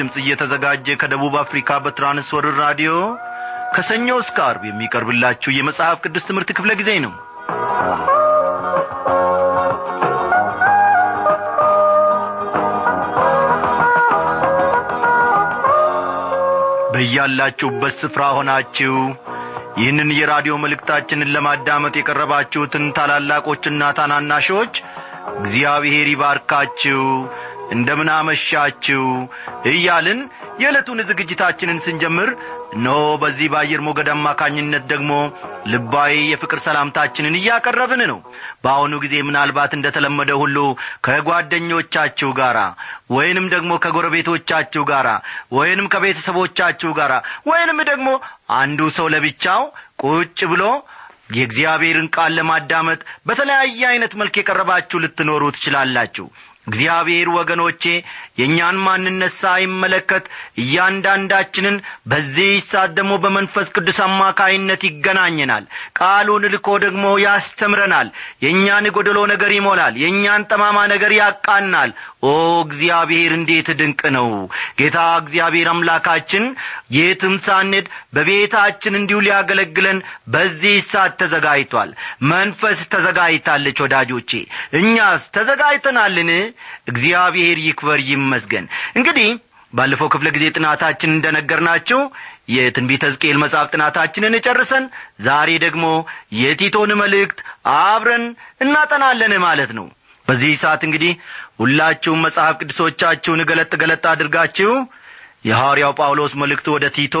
ድምፅ እየተዘጋጀ ከደቡብ አፍሪካ በትራንስወርር ራዲዮ ከሰኞ እስከ አርብ የሚቀርብላችሁ የመጽሐፍ ቅዱስ ትምህርት ክፍለ ጊዜ ነው። በያላችሁበት ስፍራ ሆናችሁ ይህንን የራዲዮ መልእክታችንን ለማዳመጥ የቀረባችሁትን ታላላቆችና ታናናሾች እግዚአብሔር ይባርካችሁ እንደምን አመሻችሁ እያልን የዕለቱን ዝግጅታችንን ስንጀምር እነሆ በዚህ በአየር ሞገድ አማካኝነት ደግሞ ልባዊ የፍቅር ሰላምታችንን እያቀረብን ነው። በአሁኑ ጊዜ ምናልባት እንደተለመደ ሁሉ ከጓደኞቻችሁ ጋር ወይንም ደግሞ ከጎረቤቶቻችሁ ጋር ወይንም ከቤተሰቦቻችሁ ጋር ወይንም ደግሞ አንዱ ሰው ለብቻው ቁጭ ብሎ የእግዚአብሔርን ቃል ለማዳመጥ በተለያየ አይነት መልክ የቀረባችሁ ልትኖሩ ትችላላችሁ። እግዚአብሔር ወገኖቼ የእኛን ማንነት ሳይመለከት እያንዳንዳችንን በዚህ ሰዓት ደግሞ በመንፈስ ቅዱስ አማካይነት ይገናኘናል። ቃሉን ልኮ ደግሞ ያስተምረናል። የእኛን ጎደሎ ነገር ይሞላል። የእኛን ጠማማ ነገር ያቃናል። ኦ እግዚአብሔር እንዴት ድንቅ ነው! ጌታ እግዚአብሔር አምላካችን የትም ሳንድ በቤታችን እንዲሁ ሊያገለግለን በዚህ ሰዓት ተዘጋጅቷል። መንፈስ ተዘጋጅታለች ወዳጆቼ። እኛስ ተዘጋጅተናልን? እግዚአብሔር ይክበር ይመስገን። እንግዲህ ባለፈው ክፍለ ጊዜ ጥናታችን እንደነገርናችሁ የትንቢተ ሕዝቅኤል መጽሐፍ ጥናታችንን ጨርሰን ዛሬ ደግሞ የቲቶን መልእክት አብረን እናጠናለን ማለት ነው። በዚህ ሰዓት እንግዲህ ሁላችሁም መጽሐፍ ቅዱሶቻችሁን ገለጥ ገለጥ አድርጋችሁ የሐዋርያው ጳውሎስ መልእክቱ ወደ ቲቶ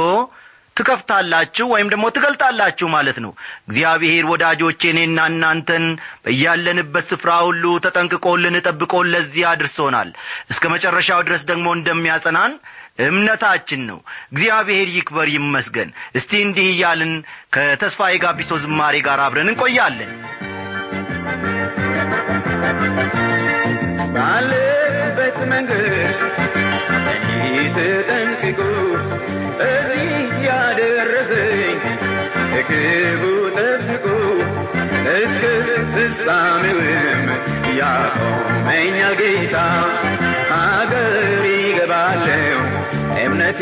ትከፍታላችሁ ወይም ደግሞ ትገልጣላችሁ ማለት ነው። እግዚአብሔር ወዳጆቼ እኔና እናንተን በያለንበት ስፍራ ሁሉ ተጠንቅቆልን ጠብቆን ለዚህ አድርሶናል። እስከ መጨረሻው ድረስ ደግሞ እንደሚያጸናን እምነታችን ነው። እግዚአብሔር ይክበር ይመስገን። እስቲ እንዲህ እያልን ከተስፋዬ ጋቢሶ ዝማሬ ጋር አብረን እንቆያለን። ባለበት መንገድ እኔ ተጠንቅቆ እዚህ ያደረሰኝ ክቡ ጠብቆ እስከ ፍጻሜውም ያቆመኛል ጌታ ሀገር ይገባለው እምነቴ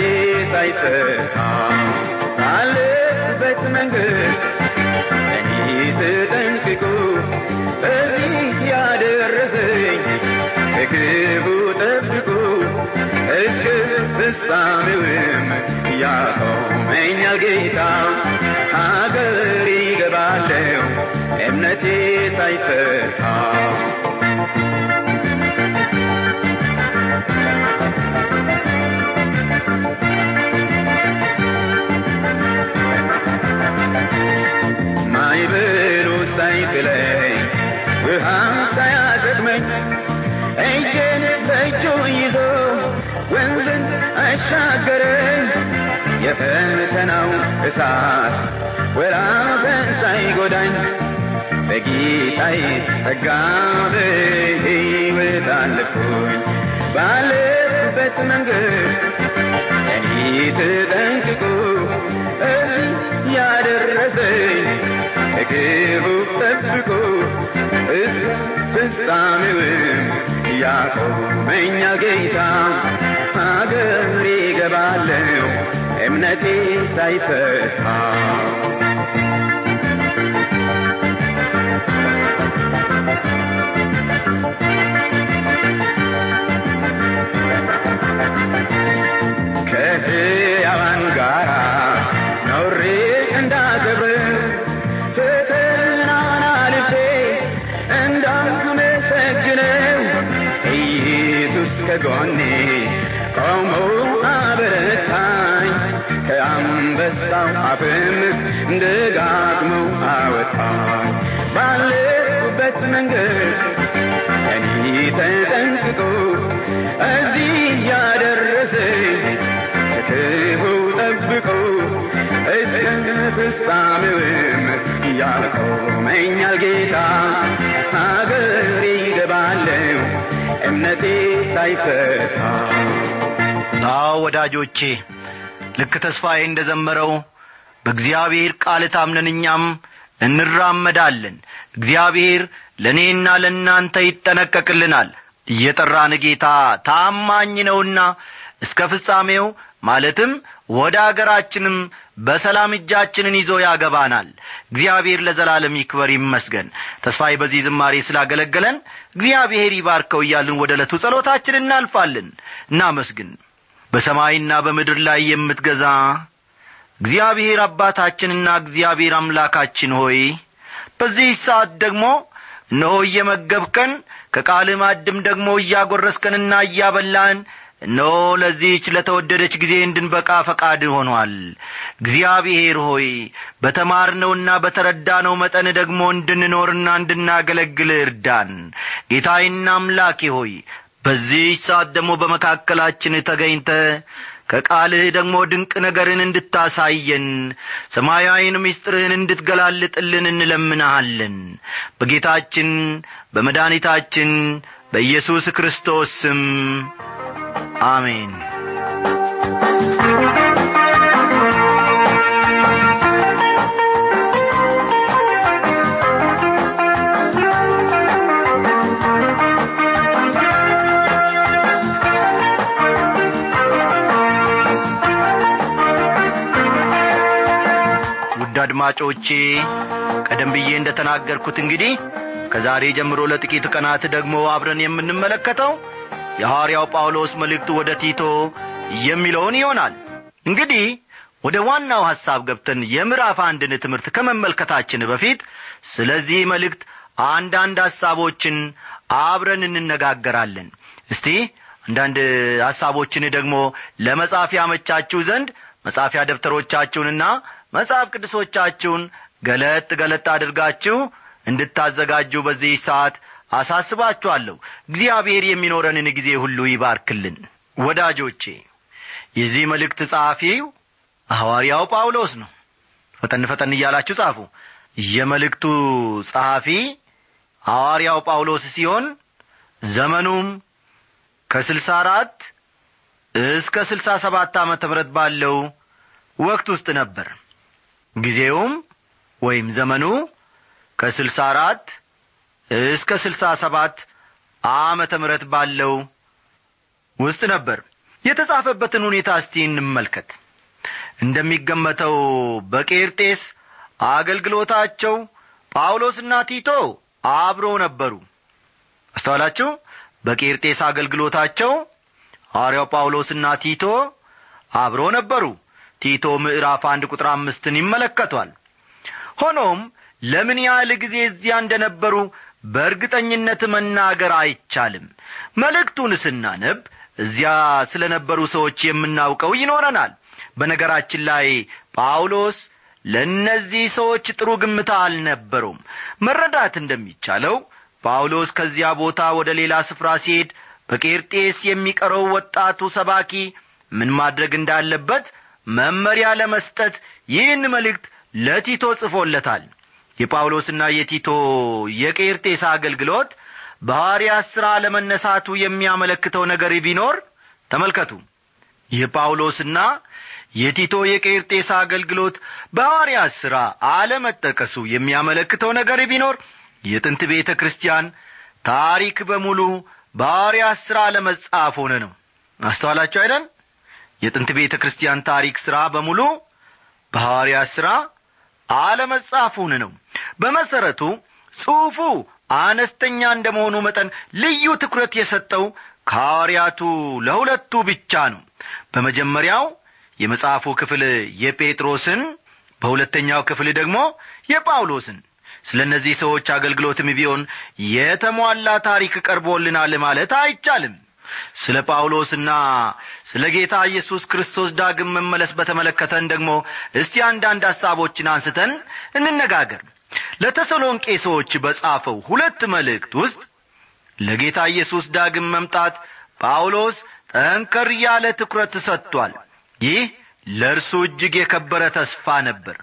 ሳይጠፋ ባለበት መንገድ እኔ ተጠንቅቆ እዚህ ያደረሰኝ ክቡ ጠብቆ እስከ ፍጻሜውም ያቆመኛል ጌታ ሀገር ይገባለው እምነቴ ሳይጠፋ ማይበሉ ሳይጥለኝ ውሃም ሳያሰጥመኝ እጄን በእጁ ይዞ ወንዝን አሻገረኝ የፈተናው እሳት ወራፈን ሳይጎዳኝ በጌታዬ ጸጋ በሕይወት አለፍኩኝ። ባለፍበት መንገድ እኔ ተጠንቅቆ እዚህ ያደረሰኝ ክቡ ጠብቆ እስከ ፍጻሜውም ያቆመኛል ጌታ ሀገር ይገባለው እምነቴ ሳይፈታ ከሕያዋን ጋራ ኖሬ እንዳከብር ፈተናን አልፌ እንዳመሰግነው ከጎኔ ቆሞ ከአንበሳው አፍም ደጋግመው አወጣኝ። ባለሁበት መንገድ እኔ ተጠንቅቆ እዚህ ያደረሰኝ ክፉ ጠብቆ እስከ ፍጻሜውም ያቆመኛል ጌታ። ሀገር ይገባለው እምነቴ ሳይፈታ። አዎ ወዳጆቼ ልክ ተስፋዬ እንደ ዘመረው በእግዚአብሔር ቃል ታምነን እኛም እንራመዳለን። እግዚአብሔር ለእኔና ለእናንተ ይጠነቀቅልናል። እየጠራን ጌታ ታማኝ ነውና እስከ ፍጻሜው ማለትም ወደ አገራችንም በሰላም እጃችንን ይዞ ያገባናል። እግዚአብሔር ለዘላለም ይክበር ይመስገን። ተስፋዬ በዚህ ዝማሬ ስላገለገለን እግዚአብሔር ይባርከው እያልን ወደ ዕለቱ ጸሎታችን እናልፋለን። እናመስግን በሰማይና በምድር ላይ የምትገዛ እግዚአብሔር አባታችንና እግዚአብሔር አምላካችን ሆይ በዚህ ሰዓት ደግሞ እነሆ እየመገብከን ከቃል ማድም ደግሞ እያጐረስከንና እያበላን እነሆ ለዚህች ለተወደደች ጊዜ እንድንበቃ ፈቃድ ሆኗል። እግዚአብሔር ሆይ በተማርነውና በተረዳነው መጠን ደግሞ እንድንኖርና እንድናገለግል እርዳን። ጌታዬና አምላኬ ሆይ በዚህ ሰዓት ደግሞ በመካከላችን ተገኝተ ከቃልህ ደግሞ ድንቅ ነገርን እንድታሳየን ሰማያዊን ምስጢርህን እንድትገላልጥልን እንለምንሃለን። በጌታችን በመድኃኒታችን በኢየሱስ ክርስቶስ ስም አሜን አድማጮቼ ቀደም ብዬ እንደ ተናገርኩት እንግዲህ ከዛሬ ጀምሮ ለጥቂት ቀናት ደግሞ አብረን የምንመለከተው የሐዋርያው ጳውሎስ መልእክቱ ወደ ቲቶ የሚለውን ይሆናል። እንግዲህ ወደ ዋናው ሐሳብ ገብተን የምዕራፍ አንድን ትምህርት ከመመልከታችን በፊት ስለዚህ መልእክት አንዳንድ ሐሳቦችን አብረን እንነጋገራለን። እስቲ አንዳንድ ሐሳቦችን ደግሞ ለመጻፍ ያመቻችሁ ዘንድ መጻፊያ ደብተሮቻችሁንና መጽሐፍ ቅዱሶቻችሁን ገለጥ ገለጥ አድርጋችሁ እንድታዘጋጁ በዚህ ሰዓት አሳስባችኋለሁ። እግዚአብሔር የሚኖረንን ጊዜ ሁሉ ይባርክልን። ወዳጆቼ የዚህ መልእክት ጸሐፊው ሐዋርያው ጳውሎስ ነው። ፈጠን ፈጠን እያላችሁ ጻፉ። የመልእክቱ ጸሐፊ ሐዋርያው ጳውሎስ ሲሆን ዘመኑም ከስልሳ አራት እስከ ስልሳ ሰባት ዓመተ ምህረት ባለው ወቅት ውስጥ ነበር ጊዜውም ወይም ዘመኑ ከስልሳ አራት እስከ ስልሳ ሰባት ዓመተ ምህረት ባለው ውስጥ ነበር። የተጻፈበትን ሁኔታ እስቲ እንመልከት። እንደሚገመተው በቄርጤስ አገልግሎታቸው ጳውሎስና ቲቶ አብረው ነበሩ። አስተዋላችሁ? በቄርጤስ አገልግሎታቸው ሐዋርያው ጳውሎስና ቲቶ አብረው ነበሩ ቲቶ ምዕራፍ አንድ ቁጥር አምስትን ይመለከቷል። ሆኖም ለምን ያህል ጊዜ እዚያ እንደ ነበሩ በእርግጠኝነት መናገር አይቻልም። መልእክቱን ስናነብ እዚያ ስለ ነበሩ ሰዎች የምናውቀው ይኖረናል። በነገራችን ላይ ጳውሎስ ለእነዚህ ሰዎች ጥሩ ግምታ አልነበሩም። መረዳት እንደሚቻለው ጳውሎስ ከዚያ ቦታ ወደ ሌላ ስፍራ ሲሄድ በቄርጤስ የሚቀረው ወጣቱ ሰባኪ ምን ማድረግ እንዳለበት መመሪያ ለመስጠት ይህን መልእክት ለቲቶ ጽፎለታል። የጳውሎስና የቲቶ የቄርጤስ አገልግሎት በሐዋርያት ሥራ ለመነሳቱ የሚያመለክተው ነገር ቢኖር ተመልከቱ። የጳውሎስና የቲቶ የቄርጤስ አገልግሎት በሐዋርያት ሥራ አለመጠቀሱ የሚያመለክተው ነገር ቢኖር የጥንት ቤተ ክርስቲያን ታሪክ በሙሉ በሐዋርያት ሥራ ለመጻፍ ሆነ ነው። አስተዋላችሁ አይደል የጥንት ቤተ ክርስቲያን ታሪክ ሥራ በሙሉ በሐዋርያት ሥራ አለመጻፉን ነው። በመሠረቱ ጽሑፉ አነስተኛ እንደ መሆኑ መጠን ልዩ ትኩረት የሰጠው ከሐዋርያቱ ለሁለቱ ብቻ ነው። በመጀመሪያው የመጽሐፉ ክፍል የጴጥሮስን በሁለተኛው ክፍል ደግሞ የጳውሎስን። ስለ እነዚህ ሰዎች አገልግሎትም ቢሆን የተሟላ ታሪክ ቀርቦልናል ማለት አይቻልም ስለ ጳውሎስና ስለ ጌታ ኢየሱስ ክርስቶስ ዳግም መመለስ በተመለከተን ደግሞ እስቲ አንዳንድ ሐሳቦችን አንስተን እንነጋገር። ለተሰሎንቄ ሰዎች በጻፈው ሁለት መልእክት ውስጥ ለጌታ ኢየሱስ ዳግም መምጣት ጳውሎስ ጠንከር ያለ ትኩረት ሰጥቷል። ይህ ለእርሱ እጅግ የከበረ ተስፋ ነበር።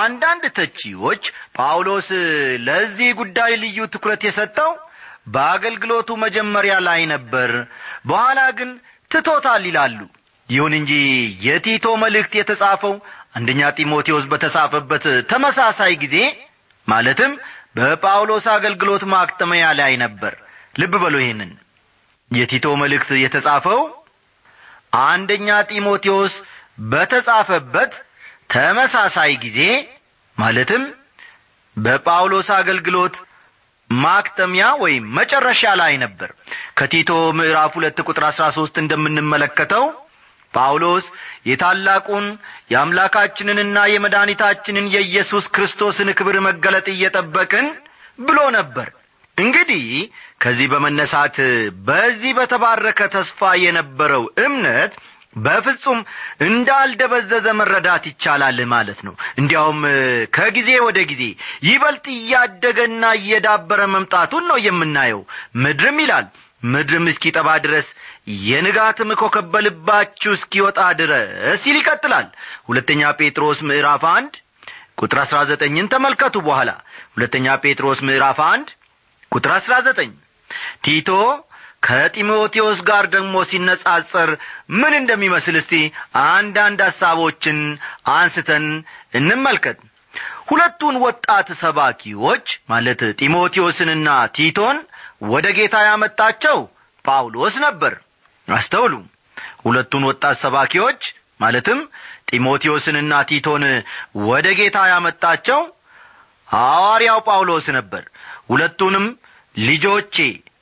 አንዳንድ ተቺዎች ጳውሎስ ለዚህ ጉዳይ ልዩ ትኩረት የሰጠው በአገልግሎቱ መጀመሪያ ላይ ነበር በኋላ ግን ትቶታል ይላሉ። ይሁን እንጂ የቲቶ መልእክት የተጻፈው አንደኛ ጢሞቴዎስ በተጻፈበት ተመሳሳይ ጊዜ ማለትም በጳውሎስ አገልግሎት ማክተመያ ላይ ነበር። ልብ በሎ ይህንን። የቲቶ መልእክት የተጻፈው አንደኛ ጢሞቴዎስ በተጻፈበት ተመሳሳይ ጊዜ ማለትም በጳውሎስ አገልግሎት ማክተሚያ ወይም መጨረሻ ላይ ነበር። ከቲቶ ምዕራፍ ሁለት ቁጥር አሥራ ሦስት እንደምንመለከተው ጳውሎስ የታላቁን የአምላካችንንና የመድኃኒታችንን የኢየሱስ ክርስቶስን ክብር መገለጥ እየጠበቅን ብሎ ነበር። እንግዲህ ከዚህ በመነሳት በዚህ በተባረከ ተስፋ የነበረው እምነት በፍጹም እንዳልደበዘዘ መረዳት ይቻላል ማለት ነው። እንዲያውም ከጊዜ ወደ ጊዜ ይበልጥ እያደገና እየዳበረ መምጣቱን ነው የምናየው። ምድርም ይላል ምድርም እስኪጠባ ድረስ የንጋትም ኮከብ በልባችሁ እስኪወጣ ድረስ ሲል ይቀጥላል። ሁለተኛ ጴጥሮስ ምዕራፍ አንድ ቁጥር አሥራ ዘጠኝን ተመልከቱ በኋላ። ሁለተኛ ጴጥሮስ ምዕራፍ አንድ ቁጥር አሥራ ዘጠኝ ቲቶ ከጢሞቴዎስ ጋር ደግሞ ሲነጻጸር ምን እንደሚመስል እስቲ አንዳንድ ሐሳቦችን አንስተን እንመልከት። ሁለቱን ወጣት ሰባኪዎች ማለት ጢሞቴዎስንና ቲቶን ወደ ጌታ ያመጣቸው ጳውሎስ ነበር። አስተውሉ። ሁለቱን ወጣት ሰባኪዎች ማለትም ጢሞቴዎስንና ቲቶን ወደ ጌታ ያመጣቸው ሐዋርያው ጳውሎስ ነበር። ሁለቱንም ልጆቼ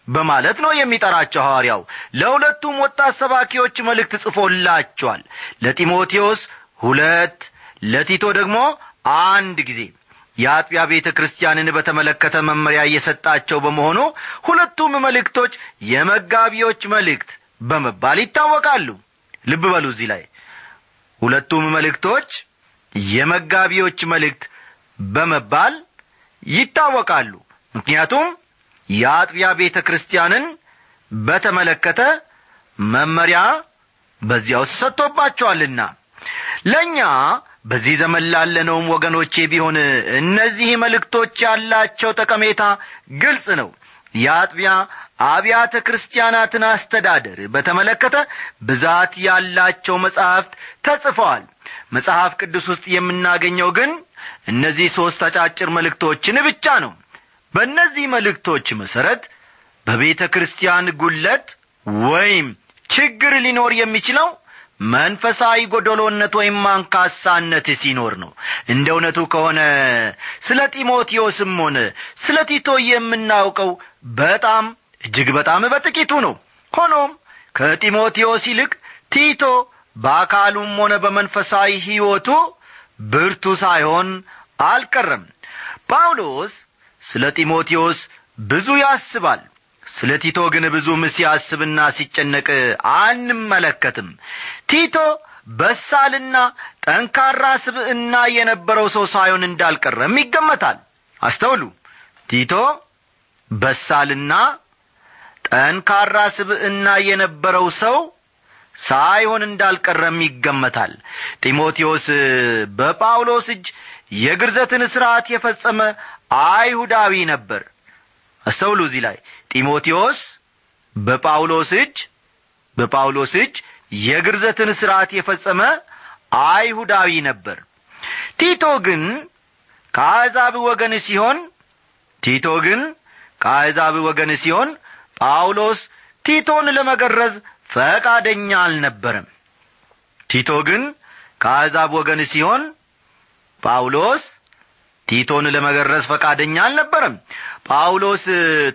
በማለት ነው የሚጠራቸው ሐዋርያው። ለሁለቱም ወጣት ሰባኪዎች መልእክት ጽፎላቸዋል። ለጢሞቴዎስ ሁለት ለቲቶ ደግሞ አንድ ጊዜ። የአጥቢያ ቤተ ክርስቲያንን በተመለከተ መመሪያ እየሰጣቸው በመሆኑ ሁለቱም መልእክቶች የመጋቢዎች መልእክት በመባል ይታወቃሉ። ልብ በሉ እዚህ ላይ። ሁለቱም መልእክቶች የመጋቢዎች መልእክት በመባል ይታወቃሉ። ምክንያቱም የአጥቢያ ቤተ ክርስቲያንን በተመለከተ መመሪያ በዚያው ሰጥቶባቸዋልና። ለእኛ በዚህ ዘመን ላለነውም ወገኖቼ ቢሆን እነዚህ መልእክቶች ያላቸው ጠቀሜታ ግልጽ ነው። የአጥቢያ አብያተ ክርስቲያናትን አስተዳደር በተመለከተ ብዛት ያላቸው መጻሕፍት ተጽፈዋል። መጽሐፍ ቅዱስ ውስጥ የምናገኘው ግን እነዚህ ሦስት አጫጭር መልእክቶችን ብቻ ነው በእነዚህ መልእክቶች መሠረት በቤተ ክርስቲያን ጉለት ወይም ችግር ሊኖር የሚችለው መንፈሳዊ ጎደሎነት ወይም አንካሳነት ሲኖር ነው። እንደ እውነቱ ከሆነ ስለ ጢሞቴዎስም ሆነ ስለ ቲቶ የምናውቀው በጣም እጅግ በጣም በጥቂቱ ነው። ሆኖም ከጢሞቴዎስ ይልቅ ቲቶ በአካሉም ሆነ በመንፈሳዊ ሕይወቱ ብርቱ ሳይሆን አልቀረም። ጳውሎስ ስለ ጢሞቴዎስ ብዙ ያስባል። ስለ ቲቶ ግን ብዙም ሲያስብና ሲጨነቅ አንመለከትም። ቲቶ በሳልና ጠንካራ ስብዕና የነበረው ሰው ሳይሆን እንዳልቀረም ይገመታል። አስተውሉ። ቲቶ በሳልና ጠንካራ ስብዕና የነበረው ሰው ሳይሆን እንዳልቀረም ይገመታል። ጢሞቴዎስ በጳውሎስ እጅ የግርዘትን ሥርዓት የፈጸመ አይሁዳዊ ነበር። አስተውሉ እዚህ ላይ። ጢሞቴዎስ በጳውሎስ እጅ በጳውሎስ እጅ የግርዘትን ሥርዓት የፈጸመ አይሁዳዊ ነበር። ቲቶ ግን ከአሕዛብ ወገን ሲሆን ቲቶ ግን ከአሕዛብ ወገን ሲሆን ጳውሎስ ቲቶን ለመገረዝ ፈቃደኛ አልነበረም። ቲቶ ግን ከአሕዛብ ወገን ሲሆን ጳውሎስ ቲቶን ለመገረዝ ፈቃደኛ አልነበረም። ጳውሎስ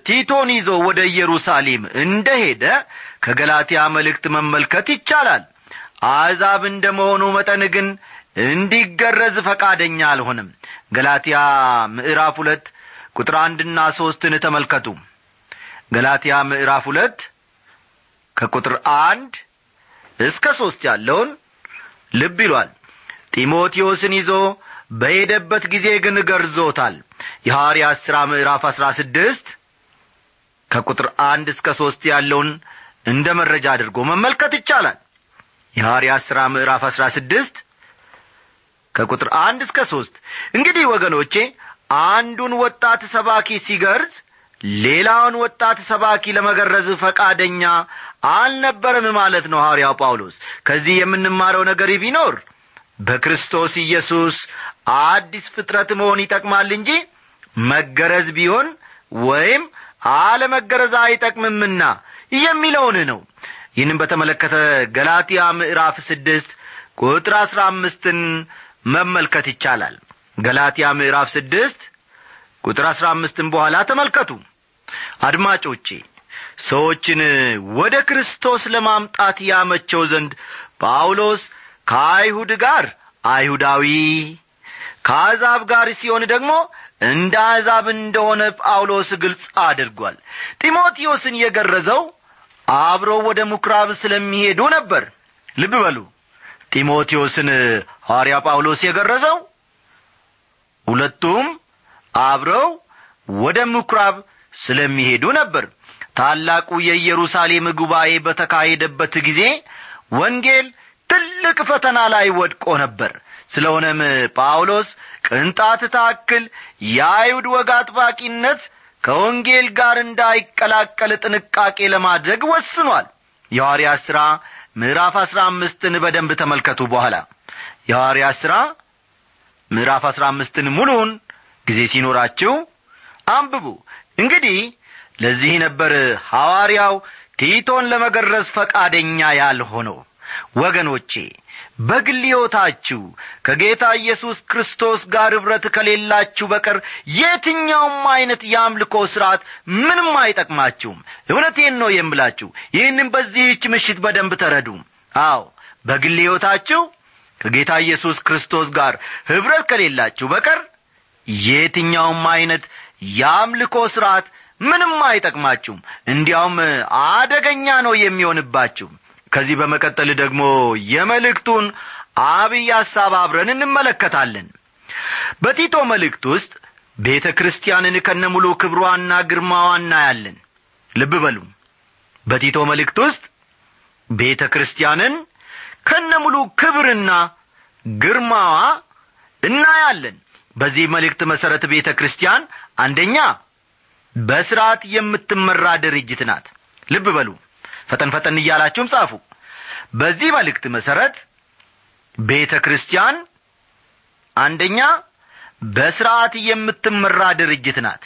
ቲቶን ይዞ ወደ ኢየሩሳሌም እንደ ሄደ ከገላትያ መልእክት መመልከት ይቻላል። አሕዛብ እንደ መሆኑ መጠን ግን እንዲገረዝ ፈቃደኛ አልሆንም ገላትያ ምዕራፍ ሁለት ቁጥር አንድና ሦስትን ተመልከቱ። ገላትያ ምዕራፍ ሁለት ከቁጥር አንድ እስከ ሦስት ያለውን ልብ ይሏል። ጢሞቴዎስን ይዞ በሄደበት ጊዜ ግን ገርዞታል። የሐዋርያት ሥራ ምዕራፍ አሥራ ስድስት ከቁጥር አንድ እስከ ሦስት ያለውን እንደ መረጃ አድርጎ መመልከት ይቻላል። የሐዋርያት ሥራ ምዕራፍ አሥራ ስድስት ከቁጥር አንድ እስከ ሦስት እንግዲህ ወገኖቼ አንዱን ወጣት ሰባኪ ሲገርዝ ሌላውን ወጣት ሰባኪ ለመገረዝ ፈቃደኛ አልነበረም ማለት ነው ሐዋርያው ጳውሎስ። ከዚህ የምንማረው ነገር ቢኖር በክርስቶስ ኢየሱስ አዲስ ፍጥረት መሆን ይጠቅማል እንጂ መገረዝ ቢሆን ወይም አለመገረዝ አይጠቅምምና የሚለውን ነው። ይህንም በተመለከተ ገላትያ ምዕራፍ ስድስት ቁጥር አሥራ አምስትን መመልከት ይቻላል። ገላትያ ምዕራፍ ስድስት ቁጥር አሥራ አምስትን በኋላ ተመልከቱ። አድማጮቼ ሰዎችን ወደ ክርስቶስ ለማምጣት ያመቸው ዘንድ ጳውሎስ ከአይሁድ ጋር አይሁዳዊ ከአሕዛብ ጋር ሲሆን ደግሞ እንደ አሕዛብ እንደሆነ ጳውሎስ ግልጽ አድርጓል። ጢሞቴዎስን የገረዘው አብረው ወደ ምኵራብ ስለሚሄዱ ነበር። ልብ በሉ። ጢሞቴዎስን ሐዋርያ ጳውሎስ የገረዘው ሁለቱም አብረው ወደ ምኵራብ ስለሚሄዱ ነበር። ታላቁ የኢየሩሳሌም ጉባኤ በተካሄደበት ጊዜ ወንጌል ትልቅ ፈተና ላይ ወድቆ ነበር። ስለሆነም ጳውሎስ ቅንጣት ታክል የአይሁድ ወግ አጥባቂነት ከወንጌል ጋር እንዳይቀላቀል ጥንቃቄ ለማድረግ ወስኗል። የሐዋርያ ሥራ ምዕራፍ አሥራ አምስትን በደንብ ተመልከቱ በኋላ። የሐዋርያ ሥራ ምዕራፍ አሥራ አምስትን ሙሉውን ጊዜ ሲኖራችሁ አንብቡ። እንግዲህ ለዚህ ነበር ሐዋርያው ቲቶን ለመገረዝ ፈቃደኛ ያልሆነው ወገኖቼ በግል ሕይወታችሁ ከጌታ ኢየሱስ ክርስቶስ ጋር ኅብረት ከሌላችሁ በቀር የትኛውም ዐይነት የአምልኮ ሥርዓት ምንም አይጠቅማችሁም። እውነቴን ነው የምላችሁ። ይህንም በዚህች ምሽት በደንብ ተረዱ። አዎ በግል ሕይወታችሁ ከጌታ ኢየሱስ ክርስቶስ ጋር ኅብረት ከሌላችሁ በቀር የትኛውም ዐይነት የአምልኮ ሥርዓት ምንም አይጠቅማችሁም። እንዲያውም አደገኛ ነው የሚሆንባችሁ ከዚህ በመቀጠል ደግሞ የመልእክቱን አብይ ሐሳብ አብረን እንመለከታለን። በቲቶ መልእክት ውስጥ ቤተ ክርስቲያንን ከነሙሉ ክብሯና ግርማዋ እናያለን። ልብ በሉ። በቲቶ መልእክት ውስጥ ቤተ ክርስቲያንን ከነሙሉ ክብርና ግርማዋ እናያለን። በዚህ መልእክት መሠረት ቤተ ክርስቲያን አንደኛ በሥርዓት የምትመራ ድርጅት ናት። ልብ በሉ ፈጠን ፈጠን እያላችሁም ጻፉ። በዚህ መልእክት መሠረት ቤተ ክርስቲያን አንደኛ በሥርዓት የምትመራ ድርጅት ናት።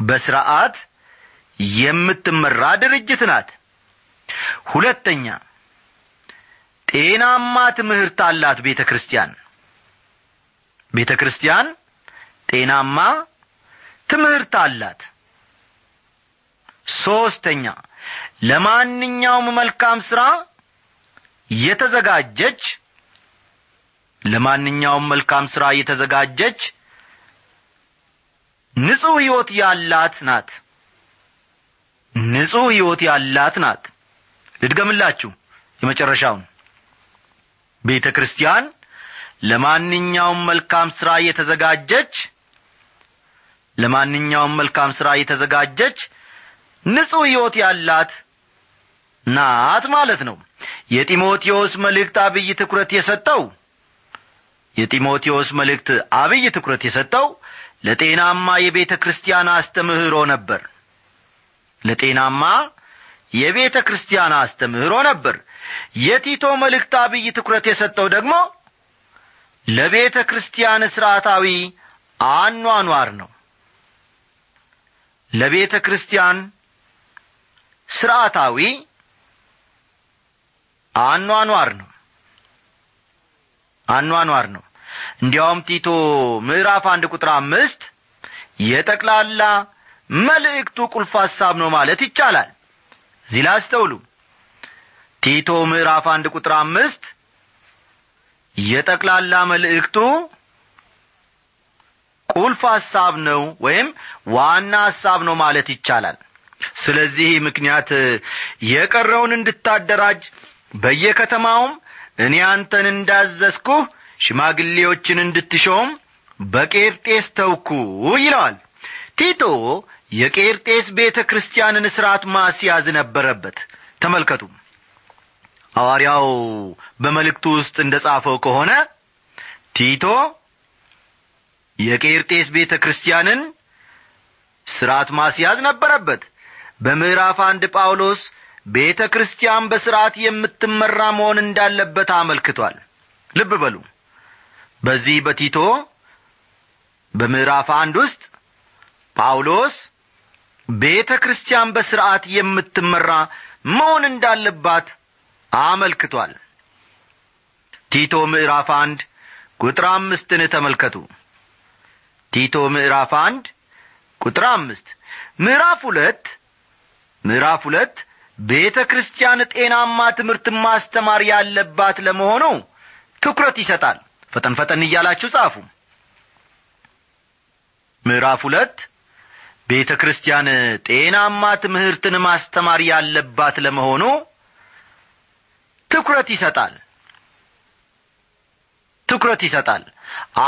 በሥርዓት የምትመራ ድርጅት ናት። ሁለተኛ ጤናማ ትምህርት አላት ቤተ ክርስቲያን። ቤተ ክርስቲያን ጤናማ ትምህርት አላት። ሦስተኛ ለማንኛውም መልካም ሥራ የተዘጋጀች ለማንኛውም መልካም ሥራ የተዘጋጀች ንጹሕ ሕይወት ያላት ናት። ንጹሕ ሕይወት ያላት ናት። ልድገምላችሁ የመጨረሻውን። ቤተ ክርስቲያን ለማንኛውም መልካም ሥራ የተዘጋጀች ለማንኛውም መልካም ሥራ የተዘጋጀች ንጹሕ ሕይወት ያላት ናት ማለት ነው። የጢሞቴዎስ መልእክት አብይ ትኩረት የሰጠው የጢሞቴዎስ መልእክት አብይ ትኩረት የሰጠው ለጤናማ የቤተ ክርስቲያን አስተምህሮ ነበር። ለጤናማ የቤተ ክርስቲያን አስተምህሮ ነበር። የቲቶ መልእክት አብይ ትኩረት የሰጠው ደግሞ ለቤተ ክርስቲያን ሥርዓታዊ አኗኗር ነው። ለቤተ ክርስቲያን ሥርዓታዊ አኗኗር ነው። አኗኗር ነው። እንዲያውም ቲቶ ምዕራፍ አንድ ቁጥር አምስት የጠቅላላ መልእክቱ ቁልፍ ሐሳብ ነው ማለት ይቻላል። እዚህ ላይ አስተውሉ። ቲቶ ምዕራፍ አንድ ቁጥር አምስት የጠቅላላ መልእክቱ ቁልፍ ሐሳብ ነው ወይም ዋና ሐሳብ ነው ማለት ይቻላል ስለዚህ ምክንያት የቀረውን እንድታደራጅ በየከተማውም እኔ አንተን እንዳዘዝኩህ ሽማግሌዎችን እንድትሾም በቄርጤስ ተውኩ ይለዋል። ቲቶ የቄርጤስ ቤተ ክርስቲያንን ሥርዓት ማስያዝ ነበረበት። ተመልከቱ። ሐዋርያው በመልእክቱ ውስጥ እንደ ጻፈው ከሆነ ቲቶ የቄርጤስ ቤተ ክርስቲያንን ሥርዓት ማስያዝ ነበረበት በምዕራፍ አንድ ጳውሎስ ቤተ ክርስቲያን በሥርዓት የምትመራ መሆን እንዳለበት አመልክቷል። ልብ በሉ። በዚህ በቲቶ በምዕራፍ አንድ ውስጥ ጳውሎስ ቤተ ክርስቲያን በሥርዓት የምትመራ መሆን እንዳለባት አመልክቷል። ቲቶ ምዕራፍ አንድ ቁጥር አምስትን ተመልከቱ። ቲቶ ምዕራፍ አንድ ቁጥር አምስት ምዕራፍ ሁለት ምዕራፍ ሁለት ቤተ ክርስቲያን ጤናማ ትምህርት ማስተማር ያለባት ለመሆኑ ትኩረት ይሰጣል። ፈጠን ፈጠን እያላችሁ ጻፉ። ምዕራፍ ሁለት ቤተ ክርስቲያን ጤናማ ትምህርትን ማስተማር ያለባት ለመሆኑ ትኩረት ይሰጣል። ትኩረት ይሰጣል።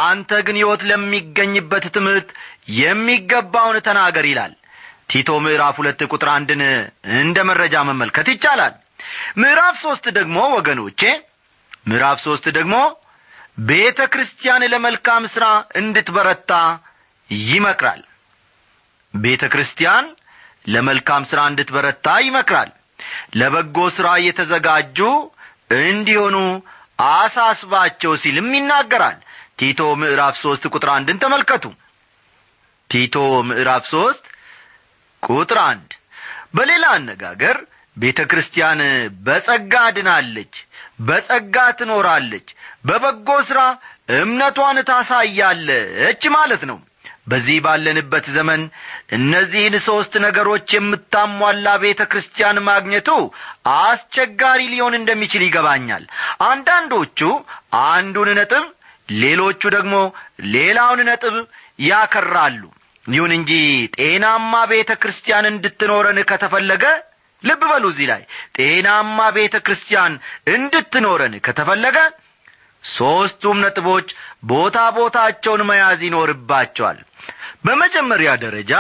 አንተ ግን ሕይወት ለሚገኝበት ትምህርት የሚገባውን ተናገር ይላል ቲቶ ምዕራፍ ሁለት ቁጥር አንድን እንደ መረጃ መመልከት ይቻላል። ምዕራፍ ሦስት ደግሞ ወገኖቼ ምዕራፍ ሦስት ደግሞ ቤተ ክርስቲያን ለመልካም ሥራ እንድትበረታ ይመክራል። ቤተ ክርስቲያን ለመልካም ሥራ እንድትበረታ ይመክራል። ለበጎ ሥራ የተዘጋጁ እንዲሆኑ አሳስባቸው ሲልም ይናገራል። ቲቶ ምዕራፍ ሦስት ቁጥር አንድን ተመልከቱ። ቲቶ ምዕራፍ ሦስት ቁጥር አንድ። በሌላ አነጋገር ቤተ ክርስቲያን በጸጋ ድናለች በጸጋ ትኖራለች በበጎ ሥራ እምነቷን ታሳያለች ማለት ነው። በዚህ ባለንበት ዘመን እነዚህን ሦስት ነገሮች የምታሟላ ቤተ ክርስቲያን ማግኘቱ አስቸጋሪ ሊሆን እንደሚችል ይገባኛል። አንዳንዶቹ አንዱን ነጥብ ሌሎቹ ደግሞ ሌላውን ነጥብ ያከራሉ ይሁን እንጂ ጤናማ ቤተ ክርስቲያን እንድትኖረን ከተፈለገ ልብ በሉ እዚህ ላይ ጤናማ ቤተ ክርስቲያን እንድትኖረን ከተፈለገ ሦስቱም ነጥቦች ቦታ ቦታቸውን መያዝ ይኖርባቸዋል። በመጀመሪያ ደረጃ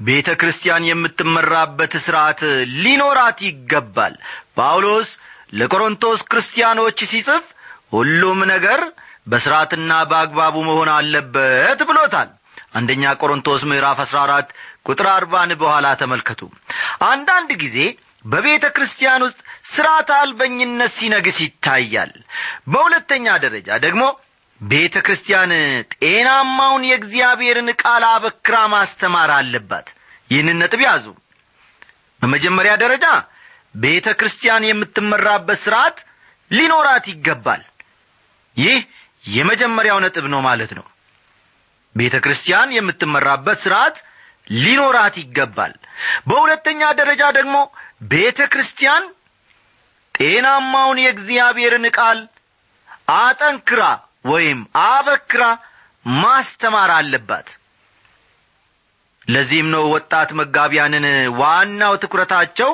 ቤተ ክርስቲያን የምትመራበት ሥርዓት ሊኖራት ይገባል። ጳውሎስ ለቆሮንቶስ ክርስቲያኖች ሲጽፍ ሁሉም ነገር በሥርዓትና በአግባቡ መሆን አለበት ብሎታል አንደኛ ቆሮንቶስ ምዕራፍ አሥራ አራት ቁጥር አርባን በኋላ ተመልከቱ። አንዳንድ ጊዜ በቤተ ክርስቲያን ውስጥ ሥርዓት አልበኝነት ሲነግስ ይታያል። በሁለተኛ ደረጃ ደግሞ ቤተ ክርስቲያን ጤናማውን የእግዚአብሔርን ቃል አበክራ ማስተማር አለባት። ይህንን ነጥብ ያዙ። በመጀመሪያ ደረጃ ቤተ ክርስቲያን የምትመራበት ሥርዓት ሊኖራት ይገባል። ይህ የመጀመሪያው ነጥብ ነው ማለት ነው ቤተ ክርስቲያን የምትመራበት ሥርዓት ሊኖራት ይገባል። በሁለተኛ ደረጃ ደግሞ ቤተ ክርስቲያን ጤናማውን የእግዚአብሔርን ቃል አጠንክራ ወይም አበክራ ማስተማር አለባት። ለዚህም ነው ወጣት መጋቢያንን ዋናው ትኩረታቸው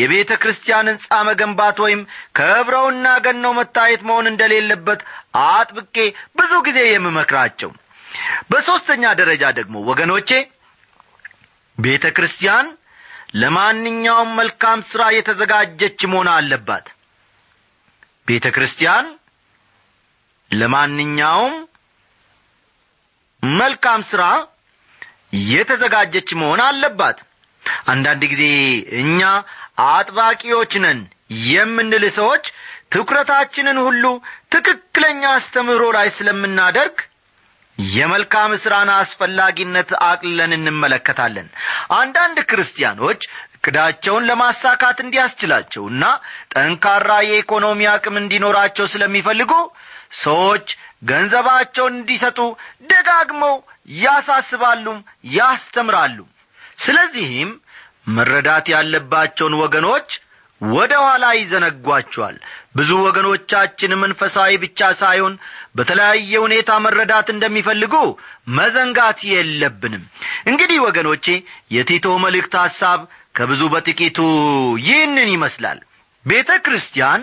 የቤተ ክርስቲያን ሕንፃ መገንባት ወይም ከብረውና ገነው መታየት መሆን እንደሌለበት አጥብቄ ብዙ ጊዜ የምመክራቸው በሦስተኛ ደረጃ ደግሞ ወገኖቼ ቤተ ክርስቲያን ለማንኛውም መልካም ሥራ የተዘጋጀች መሆን አለባት። ቤተ ክርስቲያን ለማንኛውም መልካም ሥራ የተዘጋጀች መሆን አለባት። አንዳንድ ጊዜ እኛ አጥባቂዎች ነን የምንል ሰዎች ትኩረታችንን ሁሉ ትክክለኛ አስተምህሮ ላይ ስለምናደርግ የመልካም ሥራን አስፈላጊነት አቅልለን እንመለከታለን። አንዳንድ ክርስቲያኖች እቅዳቸውን ለማሳካት እንዲያስችላቸውና ጠንካራ የኢኮኖሚ አቅም እንዲኖራቸው ስለሚፈልጉ ሰዎች ገንዘባቸውን እንዲሰጡ ደጋግመው ያሳስባሉም ያስተምራሉ። ስለዚህም መረዳት ያለባቸውን ወገኖች ወደ ኋላ ይዘነጓቸዋል። ብዙ ወገኖቻችን መንፈሳዊ ብቻ ሳይሆን በተለያየ ሁኔታ መረዳት እንደሚፈልጉ መዘንጋት የለብንም። እንግዲህ ወገኖቼ የቲቶ መልእክት ሐሳብ ከብዙ በጥቂቱ ይህንን ይመስላል። ቤተ ክርስቲያን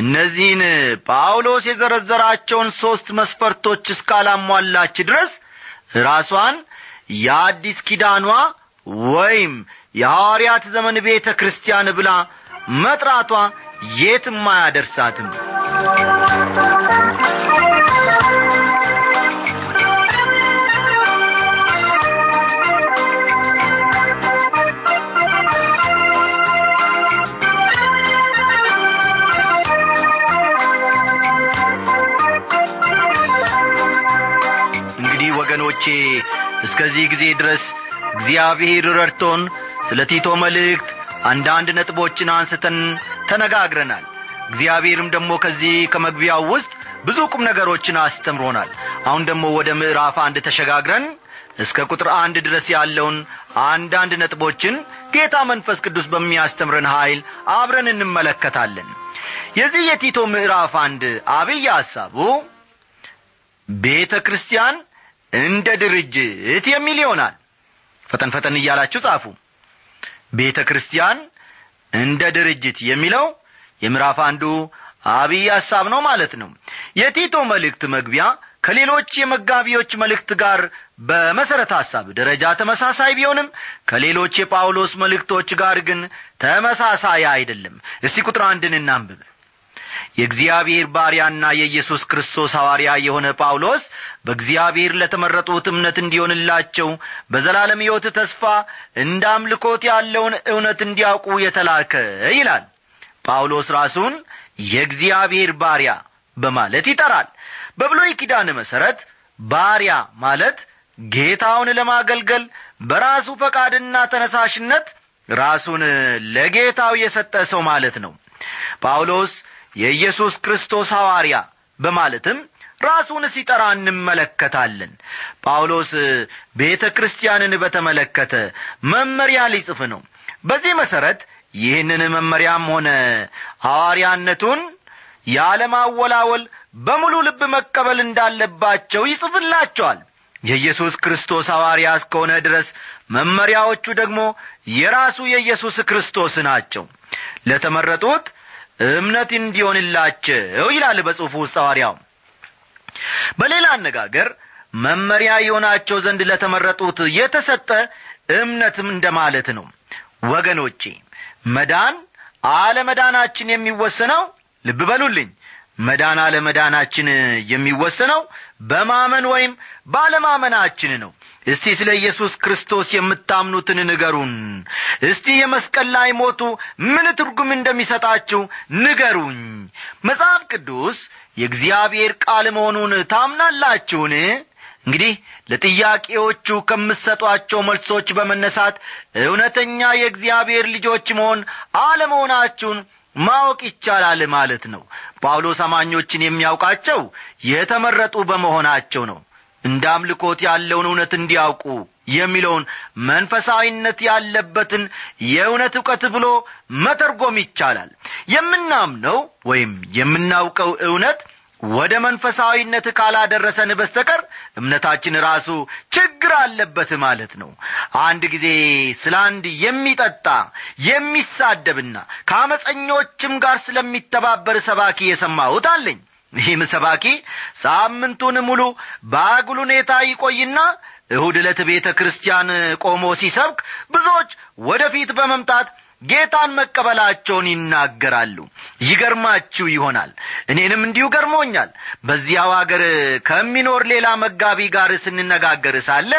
እነዚህን ጳውሎስ የዘረዘራቸውን ሦስት መስፈርቶች እስካላሟላች ድረስ ራሷን የአዲስ ኪዳኗ ወይም የሐዋርያት ዘመን ቤተ ክርስቲያን ብላ መጥራቷ የትም አያደርሳትም ወገኖቼ እስከዚህ ጊዜ ድረስ እግዚአብሔር ረድቶን ስለ ቲቶ መልእክት አንዳንድ ነጥቦችን አንስተን ተነጋግረናል። እግዚአብሔርም ደግሞ ከዚህ ከመግቢያው ውስጥ ብዙ ቁም ነገሮችን አስተምሮናል። አሁን ደግሞ ወደ ምዕራፍ አንድ ተሸጋግረን እስከ ቁጥር አንድ ድረስ ያለውን አንዳንድ ነጥቦችን ጌታ መንፈስ ቅዱስ በሚያስተምረን ኀይል አብረን እንመለከታለን። የዚህ የቲቶ ምዕራፍ አንድ አብይ ሐሳቡ ቤተ ክርስቲያን እንደ ድርጅት የሚል ይሆናል። ፈጠን ፈጠን እያላችሁ ጻፉ። ቤተ ክርስቲያን እንደ ድርጅት የሚለው የምዕራፍ አንዱ አብይ ሐሳብ ነው ማለት ነው። የቲቶ መልእክት መግቢያ ከሌሎች የመጋቢዎች መልእክት ጋር በመሠረተ ሐሳብ ደረጃ ተመሳሳይ ቢሆንም ከሌሎች የጳውሎስ መልእክቶች ጋር ግን ተመሳሳይ አይደለም። እስቲ ቁጥር አንድን እናንብብ የእግዚአብሔር ባሪያና የኢየሱስ ክርስቶስ ሐዋርያ የሆነ ጳውሎስ በእግዚአብሔር ለተመረጡት እምነት እንዲሆንላቸው በዘላለም ሕይወት ተስፋ እንደ አምልኮት ያለውን እውነት እንዲያውቁ የተላከ ይላል። ጳውሎስ ራሱን የእግዚአብሔር ባሪያ በማለት ይጠራል። በብሎይ ኪዳን መሠረት ባሪያ ማለት ጌታውን ለማገልገል በራሱ ፈቃድና ተነሳሽነት ራሱን ለጌታው የሰጠ ሰው ማለት ነው። ጳውሎስ የኢየሱስ ክርስቶስ ሐዋርያ በማለትም ራሱን ሲጠራ እንመለከታለን። ጳውሎስ ቤተ ክርስቲያንን በተመለከተ መመሪያ ሊጽፍ ነው። በዚህ መሠረት ይህንን መመሪያም ሆነ ሐዋርያነቱን ያለማወላወል በሙሉ ልብ መቀበል እንዳለባቸው ይጽፍላቸዋል። የኢየሱስ ክርስቶስ ሐዋርያ እስከሆነ ድረስ መመሪያዎቹ ደግሞ የራሱ የኢየሱስ ክርስቶስ ናቸው። ለተመረጡት እምነት እንዲሆንላቸው ይላል በጽሑፉ ውስጥ ሐዋርያው። በሌላ አነጋገር መመሪያ የሆናቸው ዘንድ ለተመረጡት የተሰጠ እምነትም እንደማለት ነው። ወገኖቼ መዳን አለመዳናችን የሚወሰነው ልብ በሉልኝ መዳን አለመዳናችን የሚወሰነው በማመን ወይም ባለማመናችን ነው። እስቲ ስለ ኢየሱስ ክርስቶስ የምታምኑትን ንገሩን። እስቲ የመስቀል ላይ ሞቱ ምን ትርጉም እንደሚሰጣችሁ ንገሩኝ። መጽሐፍ ቅዱስ የእግዚአብሔር ቃል መሆኑን ታምናላችሁን? እንግዲህ ለጥያቄዎቹ ከምሰጧቸው መልሶች በመነሳት እውነተኛ የእግዚአብሔር ልጆች መሆን አለመሆናችሁን ማወቅ ይቻላል ማለት ነው ጳውሎስ አማኞችን የሚያውቃቸው የተመረጡ በመሆናቸው ነው። እንደ አምልኮት ያለውን እውነት እንዲያውቁ የሚለውን መንፈሳዊነት ያለበትን የእውነት እውቀት ብሎ መተርጎም ይቻላል። የምናምነው ወይም የምናውቀው እውነት ወደ መንፈሳዊነት ካላደረሰን በስተቀር እምነታችን ራሱ ችግር አለበት ማለት ነው። አንድ ጊዜ ስለ አንድ የሚጠጣ የሚሳደብና ከአመፀኞችም ጋር ስለሚተባበር ሰባኪ የሰማሁት አለኝ። ይህም ሰባኪ ሳምንቱን ሙሉ በአጉል ሁኔታ ይቆይና እሁድ ዕለት ቤተ ክርስቲያን ቆሞ ሲሰብክ ብዙዎች ወደፊት በመምጣት ጌታን መቀበላቸውን ይናገራሉ። ይገርማችሁ ይሆናል። እኔንም እንዲሁ ገርሞኛል። በዚያው አገር ከሚኖር ሌላ መጋቢ ጋር ስንነጋገር ሳለ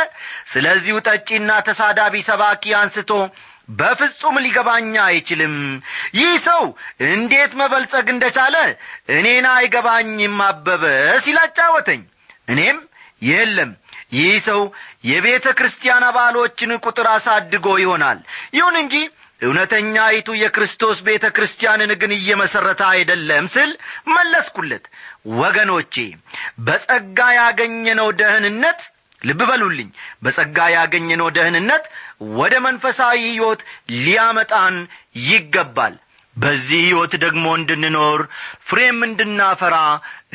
ስለዚሁ ጠጪና ተሳዳቢ ሰባኪ አንስቶ በፍጹም ሊገባኛ አይችልም። ይህ ሰው እንዴት መበልጸግ እንደቻለ እኔን አይገባኝም አበበ ሲል አጫወተኝ። እኔም የለም ይህ ሰው የቤተ ክርስቲያን አባሎችን ቁጥር አሳድጎ ይሆናል። ይሁን እንጂ እውነተኛይቱ የክርስቶስ ቤተ ክርስቲያንን ግን እየመሠረተ አይደለም ስል መለስኩለት። ወገኖቼ በጸጋ ያገኘነው ደህንነት ልብ በሉልኝ በጸጋ ያገኘነው ደህንነት ወደ መንፈሳዊ ሕይወት ሊያመጣን ይገባል በዚህ ሕይወት ደግሞ እንድንኖር ፍሬም እንድናፈራ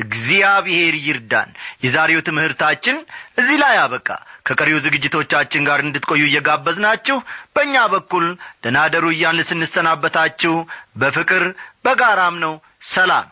እግዚአብሔር ይርዳን። የዛሬው ትምህርታችን እዚህ ላይ አበቃ። ከቀሪው ዝግጅቶቻችን ጋር እንድትቆዩ እየጋበዝናችሁ በእኛ በኩል ደናደሩ እያን ስንሰናበታችሁ በፍቅር በጋራም ነው። ሰላም